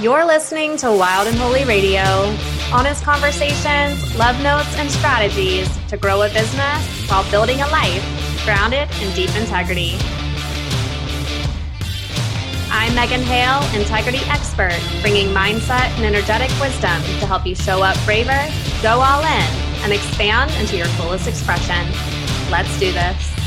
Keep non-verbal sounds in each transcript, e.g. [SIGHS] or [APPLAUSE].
You're listening to Wild and Holy Radio. Honest conversations, love notes, and strategies to grow a business while building a life grounded in deep integrity. I'm Megan Hale, integrity expert, bringing mindset and energetic wisdom to help you show up braver, go all in, and expand into your fullest expression. Let's do this.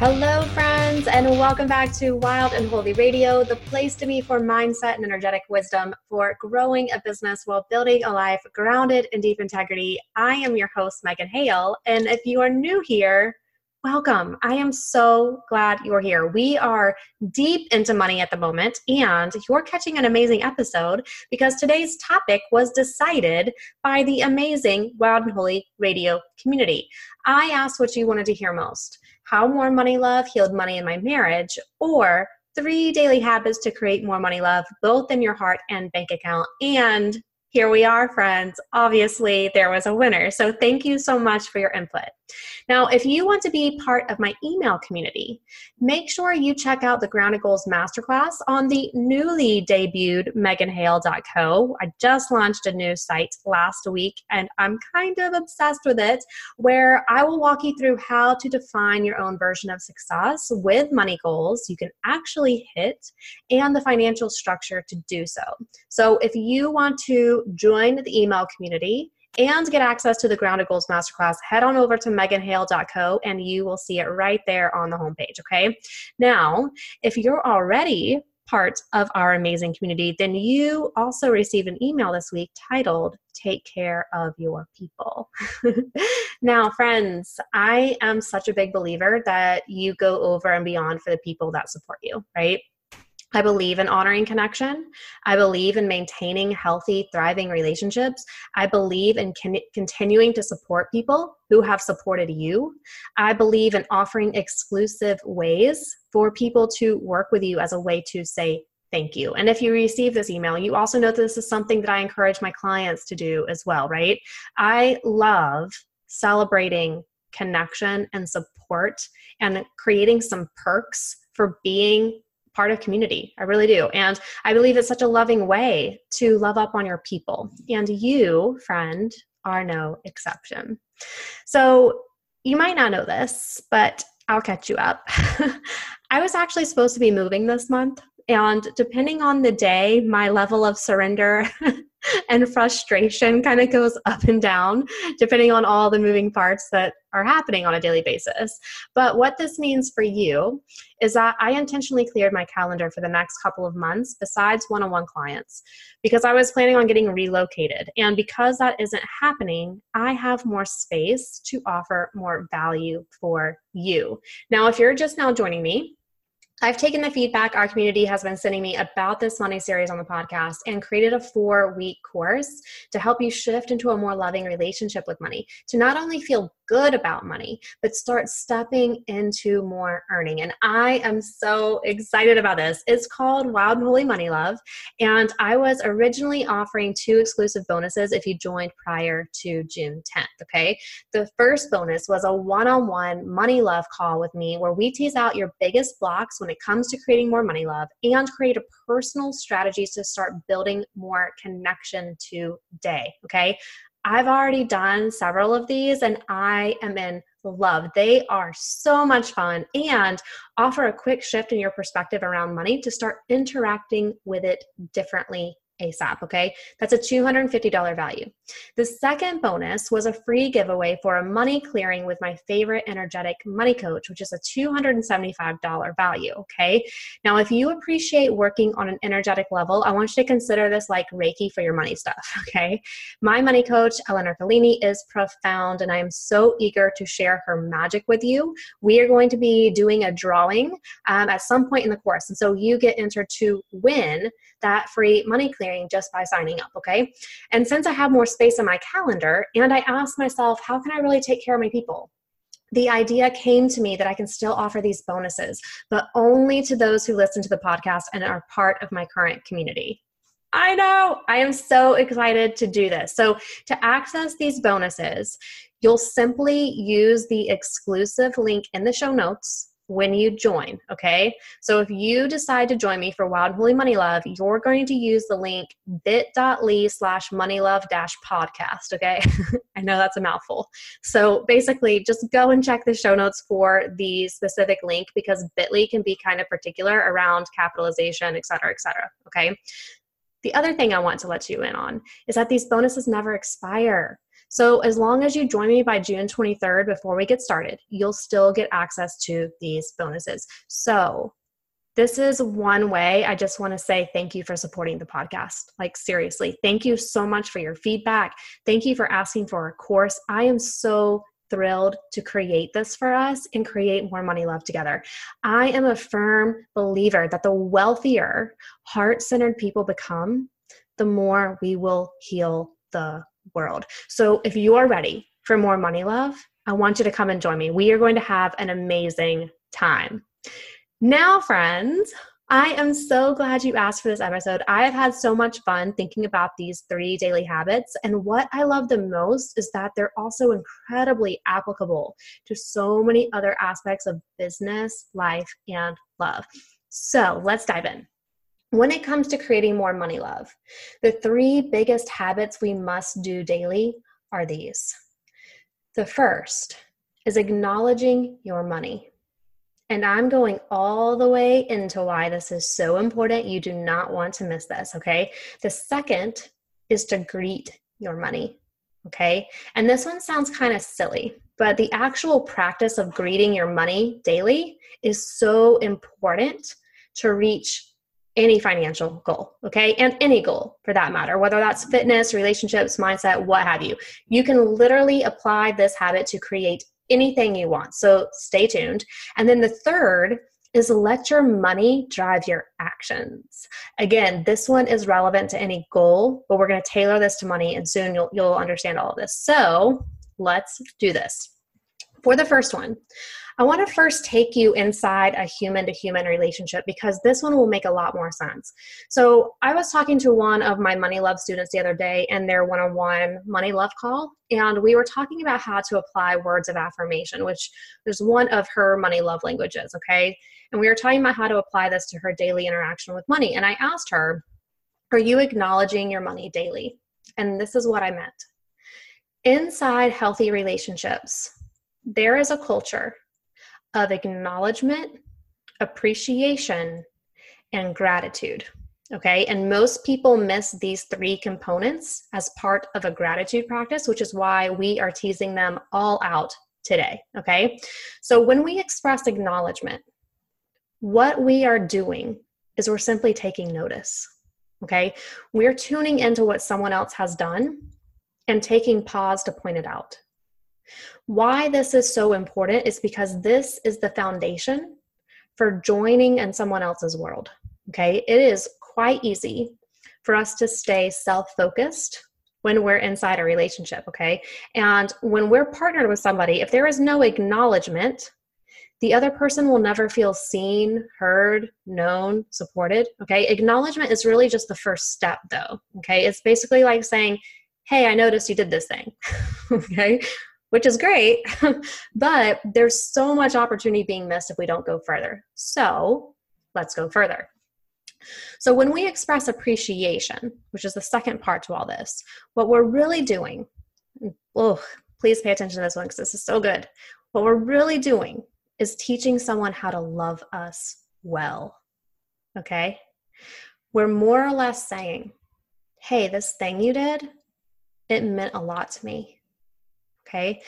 Hello, friends, and welcome back to Wild and Holy Radio, the place to be for mindset and energetic wisdom for growing a business while building a life grounded in deep integrity. I am your host, Megan Hale, and if you are new here, welcome. I am so glad you're here. We are deep into money at the moment, and you're catching an amazing episode because today's topic was decided by the amazing Wild and Holy Radio community. I asked what you wanted to hear most how More Money Love Healed Money in My Marriage, or Three Daily Habits to Create More Money Love, both in your heart and bank account. And here we are, friends. Obviously, there was a winner. So, thank you so much for your input. Now, if you want to be part of my email community, make sure you check out the Grounded Goals Masterclass on the newly debuted meganhale.co. I just launched a new site last week and I'm kind of obsessed with it, where I will walk you through how to define your own version of success with money goals you can actually hit and the financial structure to do so. So, if you want to join the email community, and get access to the Grounded Goals Masterclass, head on over to meganhale.co and you will see it right there on the homepage. Okay. Now, if you're already part of our amazing community, then you also received an email this week titled Take Care of Your People. [LAUGHS] now, friends, I am such a big believer that you go over and beyond for the people that support you, right? I believe in honoring connection. I believe in maintaining healthy, thriving relationships. I believe in con- continuing to support people who have supported you. I believe in offering exclusive ways for people to work with you as a way to say thank you. And if you receive this email, you also know that this is something that I encourage my clients to do as well, right? I love celebrating connection and support and creating some perks for being part of community. I really do. And I believe it's such a loving way to love up on your people. And you, friend, are no exception. So you might not know this, but I'll catch you up. [LAUGHS] I was actually supposed to be moving this month. And depending on the day, my level of surrender [LAUGHS] and frustration kind of goes up and down depending on all the moving parts that are happening on a daily basis. But what this means for you is that I intentionally cleared my calendar for the next couple of months besides one on one clients because I was planning on getting relocated. And because that isn't happening, I have more space to offer more value for you. Now, if you're just now joining me, I've taken the feedback our community has been sending me about this money series on the podcast and created a four week course to help you shift into a more loving relationship with money, to not only feel good about money, but start stepping into more earning. And I am so excited about this. It's called Wild and Holy Money Love. And I was originally offering two exclusive bonuses if you joined prior to June 10th. Okay. The first bonus was a one on one money love call with me where we tease out your biggest blocks when it comes to creating more money love and create a personal strategies to start building more connection today. Okay. I've already done several of these and I am in love. They are so much fun and offer a quick shift in your perspective around money to start interacting with it differently ASAP, okay? That's a $250 value. The second bonus was a free giveaway for a money clearing with my favorite energetic money coach, which is a $275 value, okay? Now, if you appreciate working on an energetic level, I want you to consider this like Reiki for your money stuff, [LAUGHS] okay? My money coach, Eleanor Fellini, is profound, and I am so eager to share her magic with you. We are going to be doing a drawing um, at some point in the course, and so you get entered to win that free money clearing just by signing up, okay? And since I have more space in my calendar, and I asked myself, how can I really take care of my people? the idea came to me that I can still offer these bonuses, but only to those who listen to the podcast and are part of my current community. I know, I am so excited to do this. So, to access these bonuses, you'll simply use the exclusive link in the show notes when you join, okay? So if you decide to join me for Wild Holy Money Love, you're going to use the link bit.ly slash moneylove dash podcast, okay? [LAUGHS] I know that's a mouthful. So basically, just go and check the show notes for the specific link because bit.ly can be kind of particular around capitalization, et cetera, et cetera, okay? The other thing I want to let you in on is that these bonuses never expire. So, as long as you join me by June 23rd before we get started, you'll still get access to these bonuses. So, this is one way I just want to say thank you for supporting the podcast. Like, seriously, thank you so much for your feedback. Thank you for asking for a course. I am so thrilled to create this for us and create more money love together. I am a firm believer that the wealthier heart centered people become, the more we will heal the world. So if you are ready for more money love, I want you to come and join me. We are going to have an amazing time. Now, friends, I am so glad you asked for this episode. I have had so much fun thinking about these three daily habits. And what I love the most is that they're also incredibly applicable to so many other aspects of business, life, and love. So let's dive in. When it comes to creating more money love, the three biggest habits we must do daily are these. The first is acknowledging your money. And I'm going all the way into why this is so important. You do not want to miss this, okay? The second is to greet your money, okay? And this one sounds kind of silly, but the actual practice of greeting your money daily is so important to reach any financial goal, okay? And any goal for that matter, whether that's fitness, relationships, mindset, what have you. You can literally apply this habit to create anything you want. So stay tuned. And then the third is let your money drive your actions. Again, this one is relevant to any goal, but we're going to tailor this to money and soon you'll you'll understand all of this. So, let's do this. For the first one, I want to first take you inside a human to human relationship because this one will make a lot more sense. So, I was talking to one of my Money Love students the other day in their one on one Money Love call, and we were talking about how to apply words of affirmation, which is one of her money love languages, okay? And we were talking about how to apply this to her daily interaction with money. And I asked her, Are you acknowledging your money daily? And this is what I meant. Inside healthy relationships, there is a culture of acknowledgement, appreciation, and gratitude. Okay, and most people miss these three components as part of a gratitude practice, which is why we are teasing them all out today. Okay, so when we express acknowledgement, what we are doing is we're simply taking notice. Okay, we're tuning into what someone else has done and taking pause to point it out. Why this is so important is because this is the foundation for joining in someone else's world. Okay, it is quite easy for us to stay self focused when we're inside a relationship. Okay, and when we're partnered with somebody, if there is no acknowledgement, the other person will never feel seen, heard, known, supported. Okay, acknowledgement is really just the first step, though. Okay, it's basically like saying, Hey, I noticed you did this thing. [LAUGHS] okay, which is great, [LAUGHS] but there's so much opportunity being missed if we don't go further. So let's go further. So, when we express appreciation, which is the second part to all this, what we're really doing, oh, please pay attention to this one because this is so good. What we're really doing is teaching someone how to love us well. Okay? We're more or less saying, hey, this thing you did, it meant a lot to me. Okay.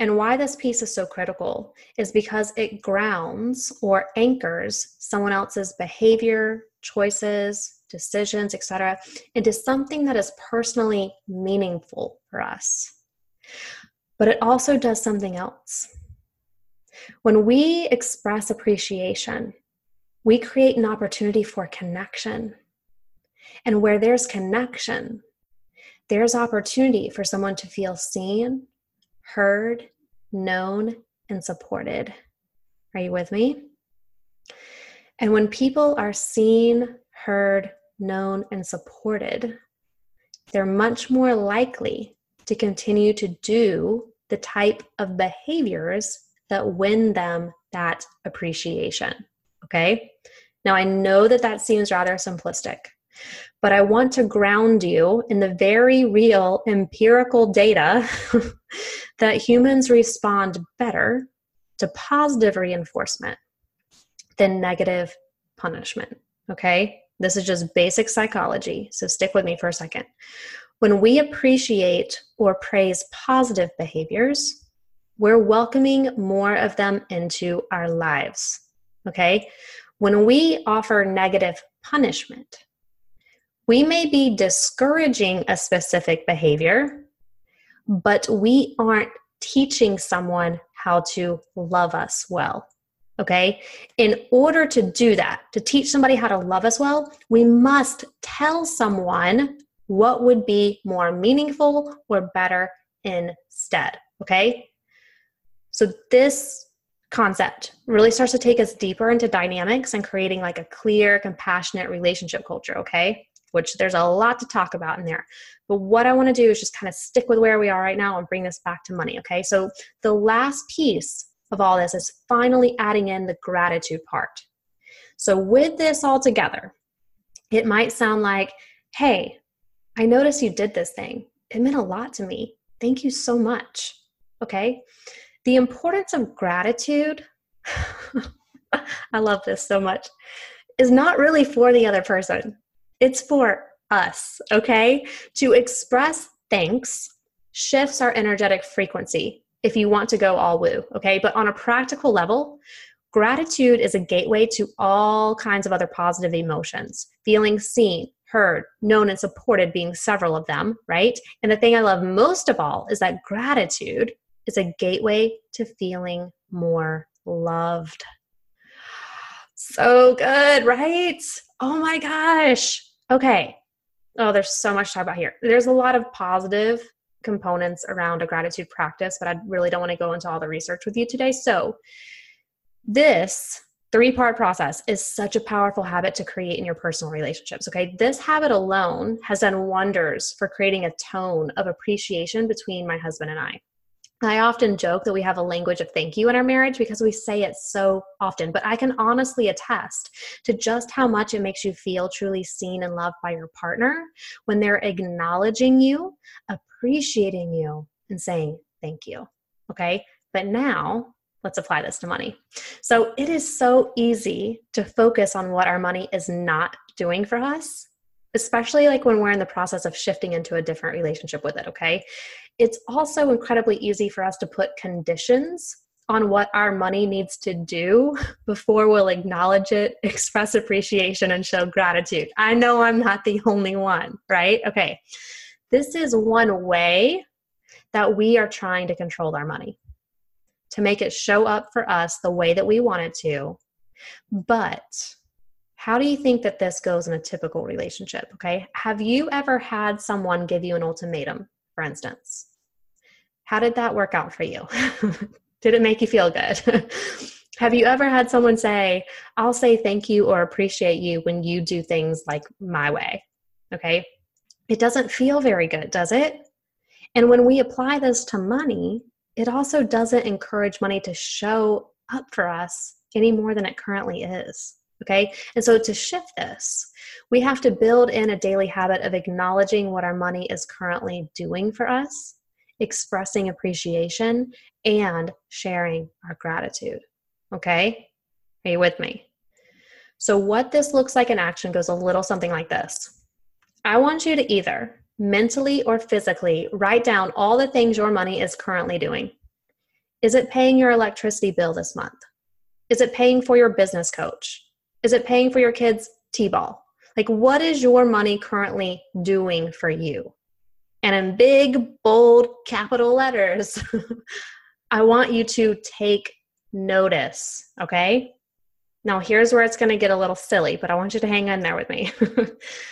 And why this piece is so critical is because it grounds or anchors someone else's behavior, choices, decisions, etc., into something that is personally meaningful for us. But it also does something else. When we express appreciation, we create an opportunity for connection. And where there's connection, there's opportunity for someone to feel seen, heard, known, and supported. Are you with me? And when people are seen, heard, known, and supported, they're much more likely to continue to do the type of behaviors that win them that appreciation. Okay. Now, I know that that seems rather simplistic, but I want to ground you in the very real empirical data [LAUGHS] that humans respond better to positive reinforcement than negative punishment. Okay. This is just basic psychology. So stick with me for a second. When we appreciate or praise positive behaviors, we're welcoming more of them into our lives. Okay? When we offer negative punishment, we may be discouraging a specific behavior, but we aren't teaching someone how to love us well. Okay. In order to do that, to teach somebody how to love us well, we must tell someone what would be more meaningful or better instead. Okay. So this concept really starts to take us deeper into dynamics and creating like a clear, compassionate relationship culture. Okay. Which there's a lot to talk about in there. But what I want to do is just kind of stick with where we are right now and bring this back to money. Okay. So the last piece of all this is finally adding in the gratitude part. So, with this all together, it might sound like, hey, I noticed you did this thing. It meant a lot to me. Thank you so much. Okay. The importance of gratitude, [LAUGHS] I love this so much, is not really for the other person, it's for us. Okay. To express thanks shifts our energetic frequency if you want to go all woo, okay? But on a practical level, gratitude is a gateway to all kinds of other positive emotions. Feeling seen, heard, known, and supported being several of them, right? And the thing I love most of all is that gratitude is a gateway to feeling more loved. So good, right? Oh my gosh. Okay. Oh, there's so much to talk about here. There's a lot of positive components around a gratitude practice, but I really don't want to go into all the research with you today. So, this three part process is such a powerful habit to create in your personal relationships. Okay. This habit alone has done wonders for creating a tone of appreciation between my husband and I. I often joke that we have a language of thank you in our marriage because we say it so often, but I can honestly attest to just how much it makes you feel truly seen and loved by your partner when they're acknowledging you, appreciating you, and saying thank you. Okay. But now let's apply this to money. So it is so easy to focus on what our money is not doing for us especially like when we're in the process of shifting into a different relationship with it, okay? It's also incredibly easy for us to put conditions on what our money needs to do [LAUGHS] before we'll acknowledge it, [LAUGHS] express appreciation, and show gratitude. I know I'm not the only one, right? Okay. This is one way that we are trying to control our money to make it show up for us the way that we want it to. But how do you think that this goes in a typical relationship? Okay. Have you ever had someone give you an ultimatum for instance. How did that work out for you? [LAUGHS] did it make you feel good? [LAUGHS] Have you ever had someone say, I'll say thank you or appreciate you when you do things like my way? Okay. It doesn't feel very good, does it? And when we apply this to money, it also doesn't encourage money to show up for us any more than it currently is. Okay. And so to shift this, we have to build in a daily habit of acknowledging what our money is currently doing for us, expressing appreciation, and sharing our gratitude. Okay. Are you with me? So, what this looks like in action goes a little something like this I want you to either mentally or physically write down all the things your money is currently doing. Is it paying your electricity bill this month? Is it paying for your business coach? Is it paying for your kids' T ball? Like, what is your money currently doing for you? And in big, bold, capital letters, [LAUGHS] I want you to take notice, okay? Now, here's where it's going to get a little silly, but I want you to hang in there with me.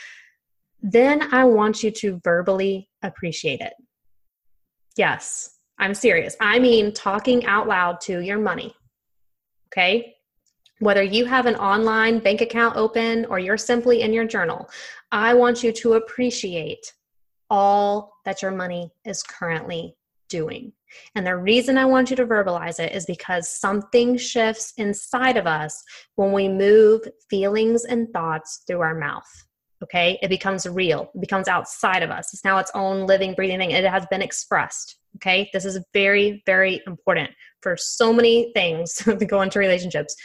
[LAUGHS] then I want you to verbally appreciate it. Yes, I'm serious. I mean, talking out loud to your money. Okay? Whether you have an online bank account open or you're simply in your journal, I want you to appreciate all that your money is currently doing. And the reason I want you to verbalize it is because something shifts inside of us when we move feelings and thoughts through our mouth. Okay, it becomes real, it becomes outside of us. It's now its own living, breathing thing. It has been expressed. Okay, this is very, very important for so many things that go into relationships.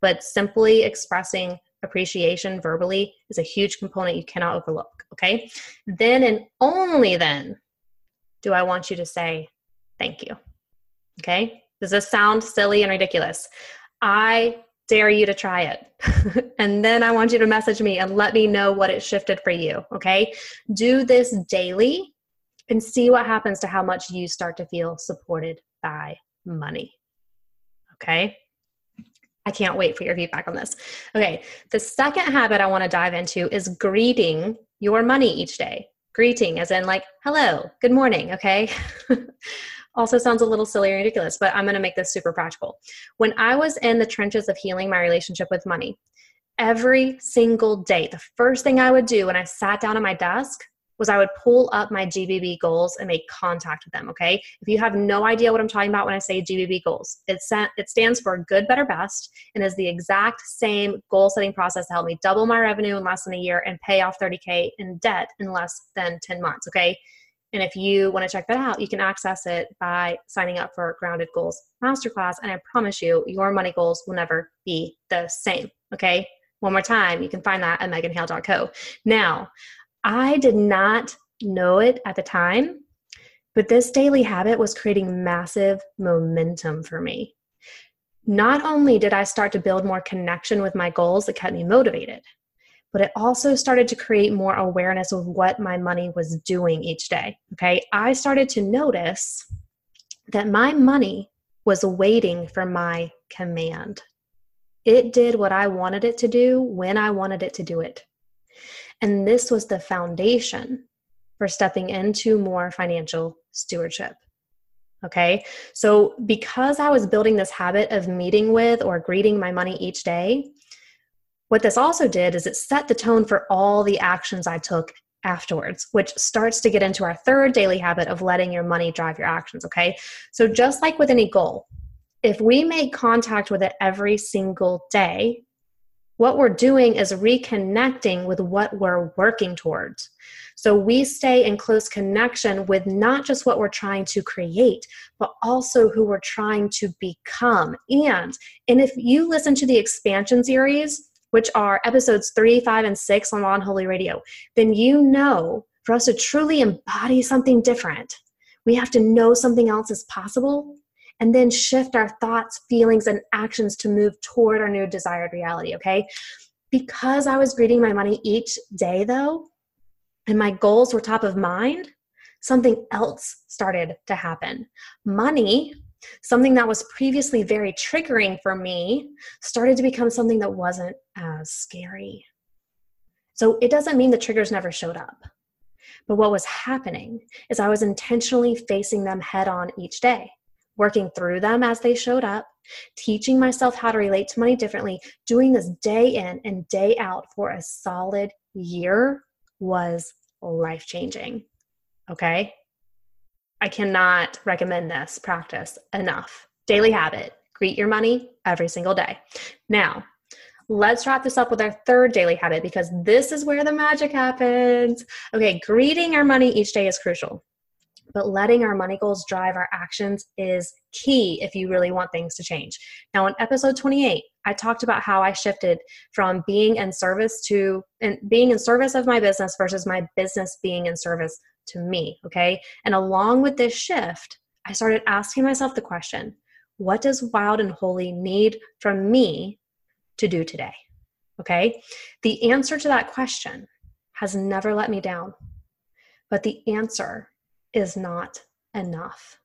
But simply expressing appreciation verbally is a huge component you cannot overlook. Okay, then and only then do I want you to say thank you. Okay, does this sound silly and ridiculous? I dare you to try it. [LAUGHS] and then I want you to message me and let me know what it shifted for you. Okay, do this daily and see what happens to how much you start to feel supported by money. Okay. I can't wait for your feedback on this. Okay, the second habit I want to dive into is greeting your money each day. Greeting, as in, like, hello, good morning, okay? [LAUGHS] also sounds a little silly and ridiculous, but I'm going to make this super practical. When I was in the trenches of healing my relationship with money, every single day, the first thing I would do when I sat down at my desk was I would pull up my GBB goals and make contact with them. Okay. If you have no idea what I'm talking about when I say GBB goals, it, it stands for good, better, best and is the exact same goal setting process to help me double my revenue in less than a year and pay off 30K in debt in less than 10 months. Okay. And if you want to check that out, you can access it by signing up for Grounded Goals Masterclass. And I promise you, your money goals will never be the same. Okay. One more time, you can find that at meganhale.co. Now, I did not know it at the time, but this daily habit was creating massive momentum for me. Not only did I start to build more connection with my goals that kept me motivated, but it also started to create more awareness of what my money was doing each day. Okay. I started to notice that my money was waiting for my command. It did what I wanted it to do when I wanted it to do it. And this was the foundation for stepping into more financial stewardship. Okay. So, because I was building this habit of meeting with or greeting my money each day, what this also did is it set the tone for all the actions I took afterwards, which starts to get into our third daily habit of letting your money drive your actions. Okay. So, just like with any goal, if we make contact with it every single day, what we're doing is reconnecting with what we're working towards. So we stay in close connection with not just what we're trying to create, but also who we're trying to become. And and if you listen to the expansion series, which are episodes 3, 5 and 6 on Holy Radio, then you know for us to truly embody something different, we have to know something else is possible and then shift our thoughts, feelings, and actions to move toward our new desired reality, okay? Because I was greeting my money each day, though, and my goals were top of mind, something else started to happen. Money, something that was previously very triggering for me, started to become something that wasn't as scary. So it doesn't mean the triggers never showed up. But what was happening is I was intentionally facing them head on each day working through them as they showed up, teaching myself how to relate to money differently, doing this day in and day out for a solid year was life changing. Okay. I cannot recommend this practice enough. Daily habit greet your money every single day. Now, let's wrap this up with our third daily habit because this is where the magic happens. Okay, greeting our money each day is crucial but letting our money goals drive our actions is key if you really want things to change. Now, in episode 28, I talked about how I shifted from being in service to and being in service of my business versus my business being in service to me. Okay. And along with this shift, I started asking myself the question what does Wild and Holy need from me to do today? Okay. The answer to that question has never let me down. But the answer is not enough.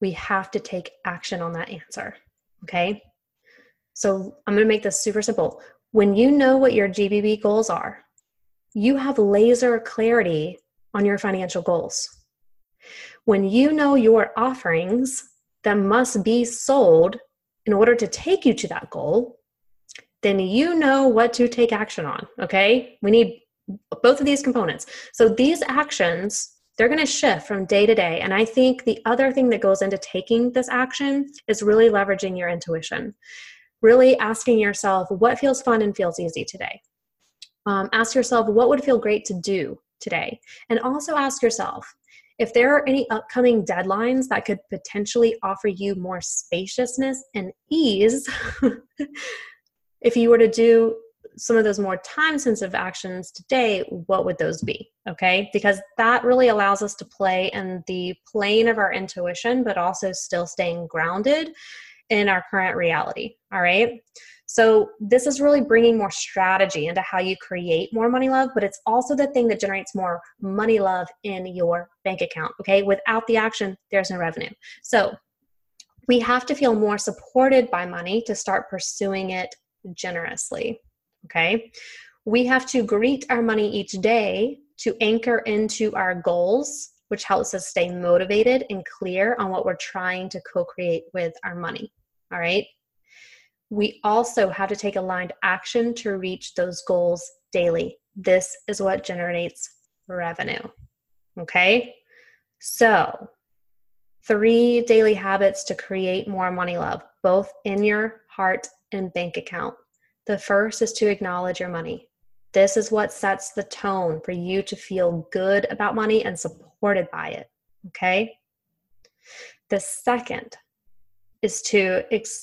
We have to take action on that answer. Okay. So I'm going to make this super simple. When you know what your GBB goals are, you have laser clarity on your financial goals. When you know your offerings that must be sold in order to take you to that goal, then you know what to take action on. Okay. We need both of these components. So these actions they're going to shift from day to day. And I think the other thing that goes into taking this action is really leveraging your intuition. Really asking yourself what feels fun and feels easy today. Um, ask yourself what would feel great to do today. And also ask yourself if there are any upcoming deadlines that could potentially offer you more spaciousness and ease. [LAUGHS] if you were to do some of those more time sensitive actions today, what would those be? Okay, because that really allows us to play in the plane of our intuition, but also still staying grounded in our current reality. All right. So, this is really bringing more strategy into how you create more money love, but it's also the thing that generates more money love in your bank account. Okay. Without the action, there's no revenue. So, we have to feel more supported by money to start pursuing it generously. Okay. We have to greet our money each day to anchor into our goals, which helps us stay motivated and clear on what we're trying to co create with our money. All right. We also have to take aligned action to reach those goals daily. This is what generates revenue. Okay. So, three daily habits to create more money love, both in your heart and bank account. The first is to acknowledge your money. This is what sets the tone for you to feel good about money and supported by it. Okay. The second is to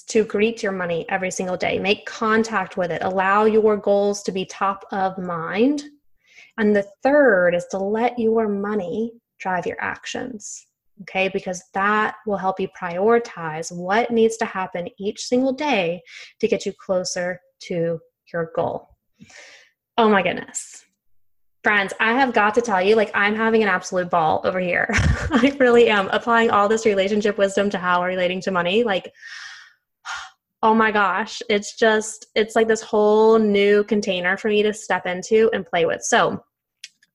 to greet your money every single day. Make contact with it. Allow your goals to be top of mind. And the third is to let your money drive your actions. Okay, because that will help you prioritize what needs to happen each single day to get you closer to your goal. Oh my goodness. Friends, I have got to tell you, like, I'm having an absolute ball over here. [LAUGHS] I really am applying all this relationship wisdom to how we're relating to money. Like, [SIGHS] oh my gosh, it's just, it's like this whole new container for me to step into and play with. So,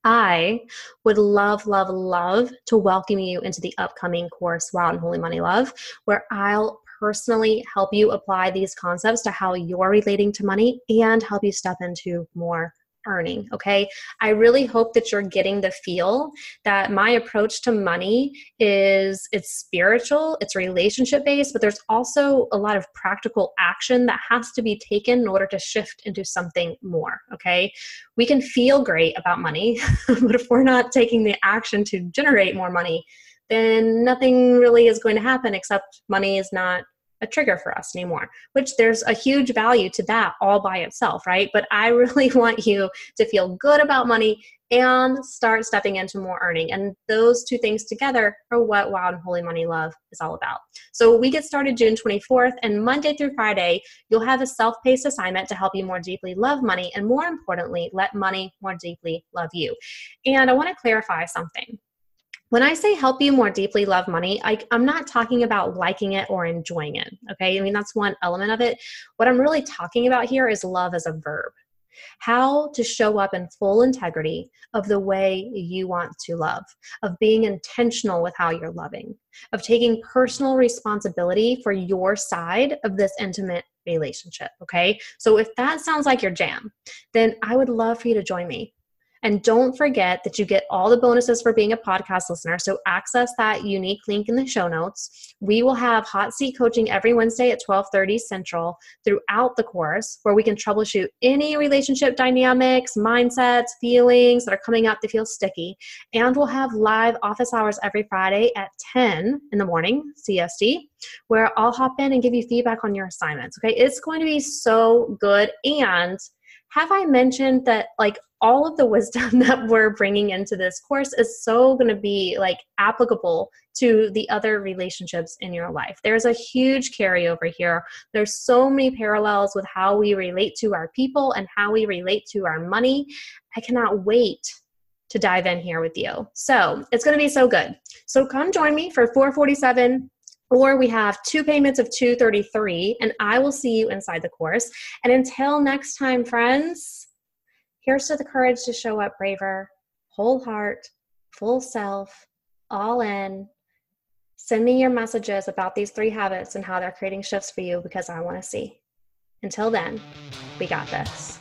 I would love, love, love to welcome you into the upcoming course, Wild and Holy Money Love, where I'll personally help you apply these concepts to how you're relating to money and help you step into more earning okay? I really hope that you're getting the feel that my approach to money is it's spiritual it's relationship based but there's also a lot of practical action that has to be taken in order to shift into something more okay? We can feel great about money [LAUGHS] but if we're not taking the action to generate more money then nothing really is going to happen except money is not a trigger for us anymore, which there's a huge value to that all by itself, right? But I [LAUGHS] really want you to feel good about money and start stepping into more earning. And those two things together are what Wild and Holy Money Love is all about. So we get started June 24th, and Monday through Friday, you'll have a self paced assignment to help you more deeply love money and, more importantly, let money more deeply love you. And I want to clarify something when I say help you more deeply love money, I, am not talking about liking it or enjoying it. Okay. I mean, that's one element of it. What I'm really talking about here is love as a verb. How to show up in full integrity of the way you want to love, of being intentional with how you're loving, of taking personal responsibility for your side of this intimate relationship. Okay. So if that sounds like your jam, then I would love for you to join me. And don't forget that you get all the bonuses for being a podcast listener. So access that unique link in the show notes. We will have hot seat coaching every Wednesday at 12:30 Central throughout the course where we can troubleshoot any relationship dynamics, mindsets, feelings that are coming up that feel sticky. And we'll have live office hours every Friday at 10 in the morning, CST, where I'll hop in and give you feedback on your assignments. Okay? It's going to be so good and have I mentioned that like all of the wisdom [LAUGHS] that we're bringing into this course is so going to be like applicable to the other relationships in your life. There's a huge carryover here. There's so many parallels with how we relate to our people and how we relate to our money. I cannot wait to dive in here with you. So, it's going to be so good. So, come join me for 447 or we have two payments of 233 and I will see you inside the course. And until next time, friends, Here's to the courage to show up braver, whole heart, full self, all in. Send me your messages about these three habits and how they're creating shifts for you because I want to see. Until then, we got this.